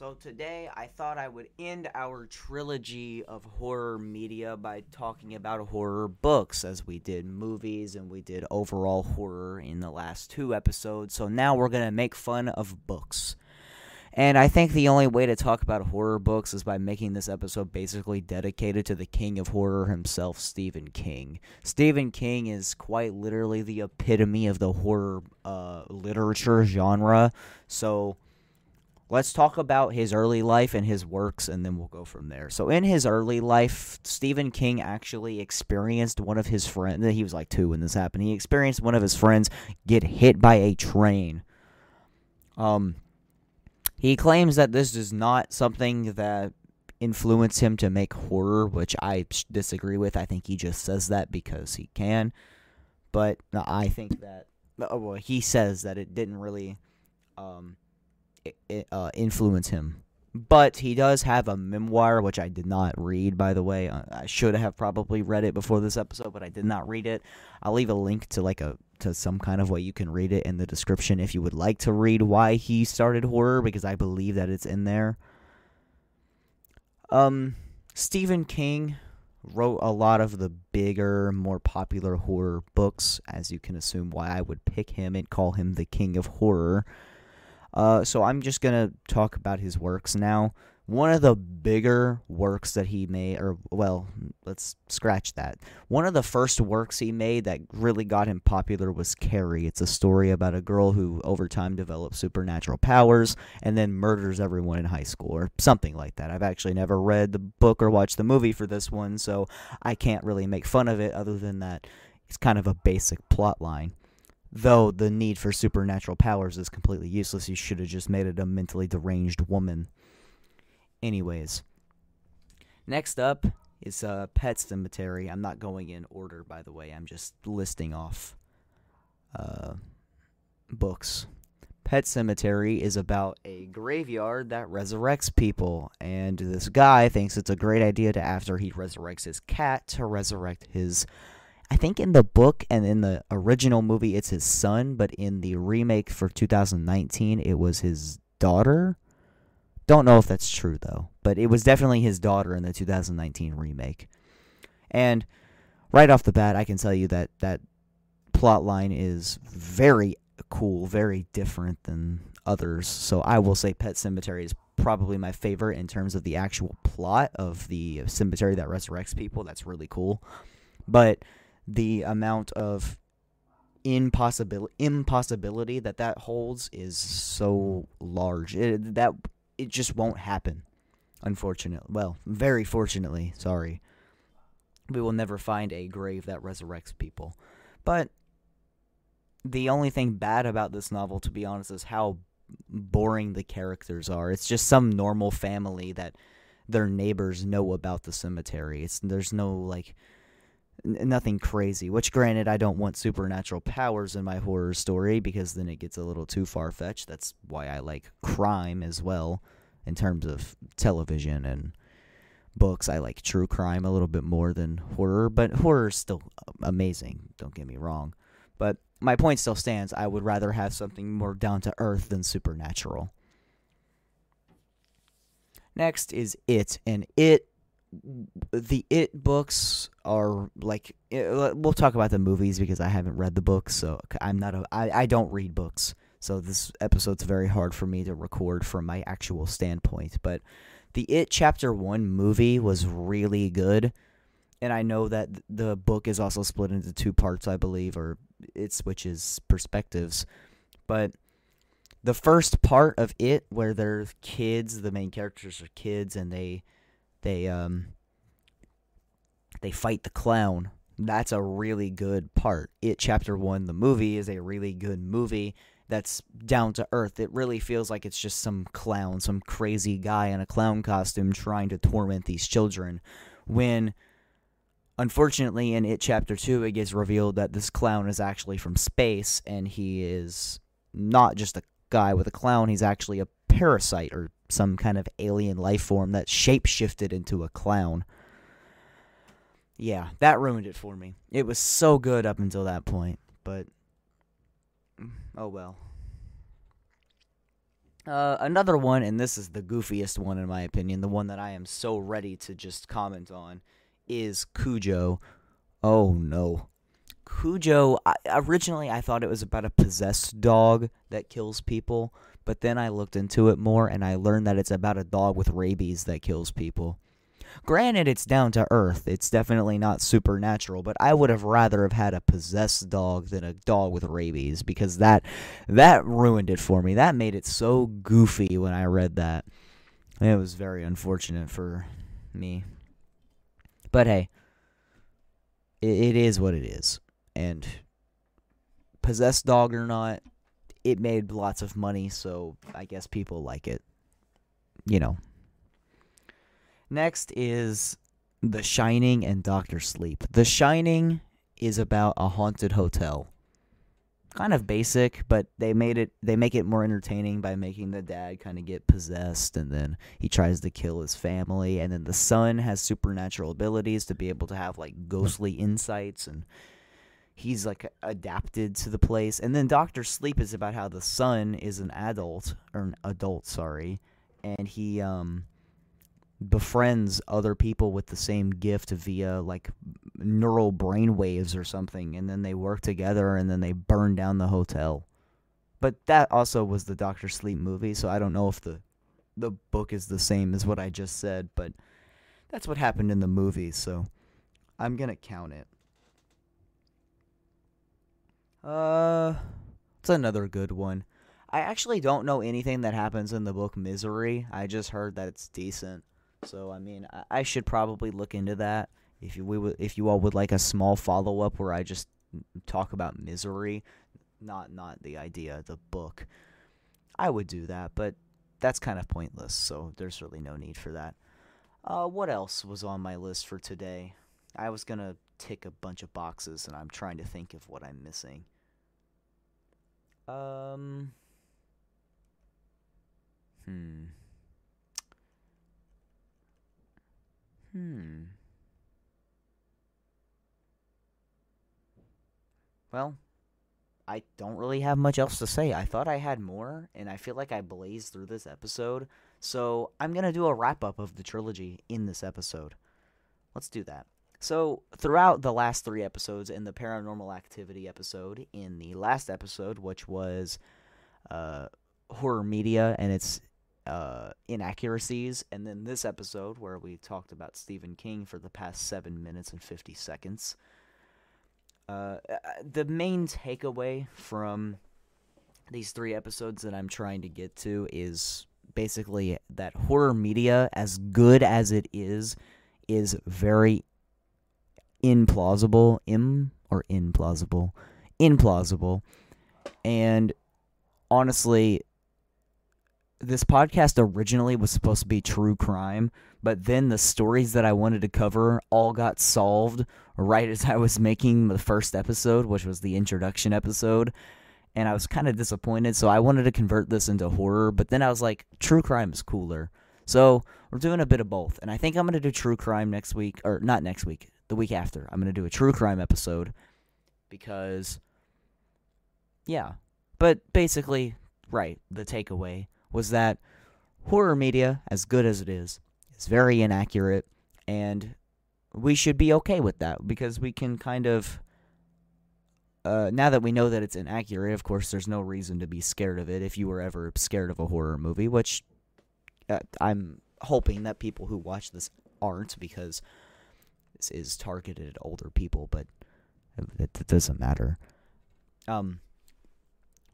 So today I thought I would end our trilogy of horror media by talking about horror books as we did movies and we did overall horror in the last two episodes. So now we're going to make fun of books. And I think the only way to talk about horror books is by making this episode basically dedicated to the king of horror himself, Stephen King. Stephen King is quite literally the epitome of the horror uh, literature genre. So let's talk about his early life and his works, and then we'll go from there. So, in his early life, Stephen King actually experienced one of his friends. He was like two when this happened. He experienced one of his friends get hit by a train. Um, he claims that this is not something that influenced him to make horror, which I disagree with. I think he just says that because he can. But I think that oh, well, he says that it didn't really um, uh, influence him. But he does have a memoir, which I did not read, by the way. Uh, I should have probably read it before this episode, but I did not read it. I'll leave a link to like a to some kind of way you can read it in the description if you would like to read why he started horror, because I believe that it's in there. Um, Stephen King wrote a lot of the bigger, more popular horror books, as you can assume why I would pick him and call him the king of horror. Uh, so I'm just gonna talk about his works now. One of the bigger works that he made, or well, let's scratch that. One of the first works he made that really got him popular was Carrie. It's a story about a girl who, over time, develops supernatural powers and then murders everyone in high school, or something like that. I've actually never read the book or watched the movie for this one, so I can't really make fun of it other than that it's kind of a basic plot line though the need for supernatural powers is completely useless. You should have just made it a mentally deranged woman. Anyways, next up is uh, Pet Sematary. I'm not going in order, by the way. I'm just listing off uh, books. Pet Sematary is about a graveyard that resurrects people, and this guy thinks it's a great idea to, after he resurrects his cat, to resurrect his I think in the book and in the original movie it's his son, but in the remake for 2019 it was his daughter. Don't know if that's true though, but it was definitely his daughter in the 2019 remake. And right off the bat, I can tell you that that plot line is very cool, very different than others. So I will say Pet Sematary is probably my favorite in terms of the actual plot of the cemetery that resurrects people. That's really cool. But the amount of impossibility impossibility that that holds is so large. It, that it just won't happen. Unfortunately, well, very fortunately, sorry. We will never find a grave that resurrects people. But the only thing bad about this novel, to be honest, is how boring the characters are. It's just some normal family that their neighbors know about the cemetery. It's there's no like nothing crazy. Which, granted, I don't want supernatural powers in my horror story because then it gets a little too far fetched. That's why I like crime as well, in terms of television and books. I like true crime a little bit more than horror, but horror is still amazing. Don't get me wrong. But my point still stands. I would rather have something more down to earth than supernatural. Next is It, and It the It books are like eh, we'll talk about the movies because I haven't read the books, so I'm not a I, I don't read books, so this episode's very hard for me to record from my actual standpoint. But the It Chapter One movie was really good, and I know that the book is also split into two parts, I believe, or it switches perspectives, but. The first part of it, where they're kids, the main characters are kids, and they they um they fight the clown. That's a really good part. It chapter 1 the movie is a really good movie that's down to earth. It really feels like it's just some clown, some crazy guy in a clown costume trying to torment these children when unfortunately in it chapter 2 it gets revealed that this clown is actually from space and he is not just a guy with a clown, he's actually a parasite or some kind of alien life form that shapeshifted into a clown. Yeah, that ruined it for me. It was so good up until that point, but oh well. Uh, another one, and this is the goofiest one in my opinion, the one that I am so ready to just comment on, is Cujo. Oh no. Cujo, I, originally I thought it was about a possessed dog that kills people, but then I looked into it more and I learned that it's about a dog with rabies that kills people. Granted, it's down to earth. It's definitely not supernatural, but I would have rather have had a possessed dog than a dog with rabies because that that ruined it for me. That made it so goofy when I read that. It was very unfortunate for me. But hey, it, it is what it is. And possessed dog or not, it made lots of money, so I guess people like it. You know. Next is The Shining and Doctor Sleep. The Shining is about a haunted hotel. Kind of basic, but they made it they make it more entertaining by making the dad kind of get possessed and then he tries to kill his family and then the son has supernatural abilities to be able to have like ghostly insights and he's like adapted to the place. And then Doctor Sleep is about how the son is an adult or an adult, sorry, and he um befriends other people with the same gift via like neural brain waves or something and then they work together and then they burn down the hotel. But that also was the Doctor Sleep movie, so I don't know if the the book is the same as what I just said, but that's what happened in the movie, so I'm going to count it. Uh, it's another good one. I actually don't know anything that happens in the book Misery. I just heard that it's decent. So I mean, I, I should probably look into that. If you we would, if you all would like a small follow up where I just talk about Misery, not not the idea, the book, I would do that. But that's kind of pointless. So there's really no need for that. Uh, what else was on my list for today? I was gonna tick a bunch of boxes, and I'm trying to think of what I'm missing. Um. Hmm. Hmm. Well, I don't really have much else to say. I thought I had more, and I feel like I blazed through this episode. So I'm going to do a wrap up of the trilogy in this episode. Let's do that. So, throughout the last three episodes, in the paranormal activity episode, in the last episode, which was uh, horror media and its uh, inaccuracies, and then this episode where we talked about Stephen King for the past seven minutes and 50 seconds. Uh, uh, the main takeaway from these three episodes that I'm trying to get to is basically that horror media, as good as it is, is very implausible, im or implausible, implausible, and honestly, this podcast originally was supposed to be true crime, but then the stories that I wanted to cover all got solved right as I was making the first episode, which was the introduction episode. And I was kind of disappointed, so I wanted to convert this into horror, but then I was like, true crime is cooler. So we're doing a bit of both. And I think I'm going to do true crime next week, or not next week, the week after. I'm going to do a true crime episode because, yeah. But basically, right, the takeaway was that horror media, as good as it is, is very inaccurate, and we should be okay with that because we can kind of. Uh, now that we know that it's inaccurate, of course, there's no reason to be scared of it if you were ever scared of a horror movie, which uh, I'm hoping that people who watch this aren't because this is targeted at older people, but it, it doesn't matter. Um,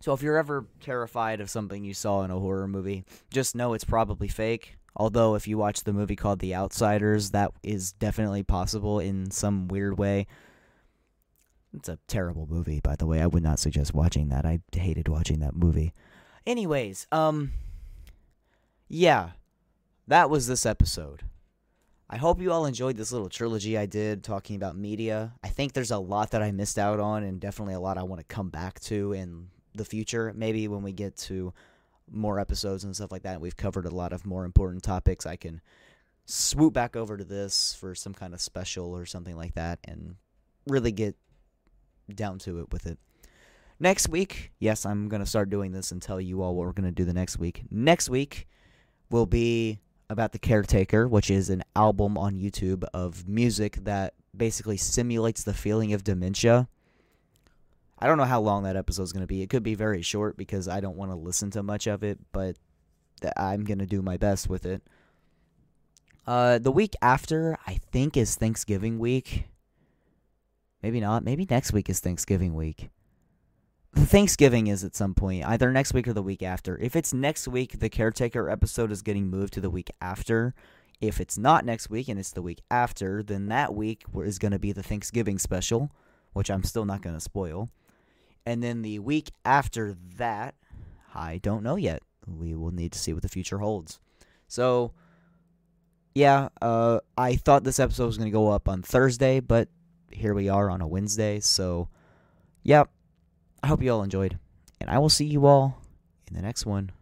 so if you're ever terrified of something you saw in a horror movie, just know it's probably fake. Although if you watch the movie called The Outsiders, that is definitely possible in some weird way. It's a terrible movie, by the way. I would not suggest watching that. I hated watching that movie. Anyways, um yeah. That was this episode. I hope you all enjoyed this little trilogy I did talking about media. I think there's a lot that I missed out on and definitely a lot I want to come back to in the future. Maybe when we get to more episodes and stuff like that, and we've covered a lot of more important topics, I can swoop back over to this for some kind of special or something like that and really get down to it with it. Next week, yes, I'm going to start doing this and tell you all what we're going to do the next week. Next week will be about The Caretaker, which is an album on YouTube of music that basically simulates the feeling of dementia. I don't know how long that episode is going to be. It could be very short because I don't want to listen to much of it, but I'm going to do my best with it. Uh, the week after, I think, is Thanksgiving week. Maybe not. Maybe next week is Thanksgiving week. Thanksgiving is at some point, either next week or the week after. If it's next week, the caretaker episode is getting moved to the week after. If it's not next week and it's the week after, then that week is going to be the Thanksgiving special, which I'm still not going to spoil. And then the week after that, I don't know yet. We will need to see what the future holds. So, yeah, uh, I thought this episode was going to go up on Thursday, but here we are on a Wednesday. So, yeah, I hope you all enjoyed. And I will see you all in the next one.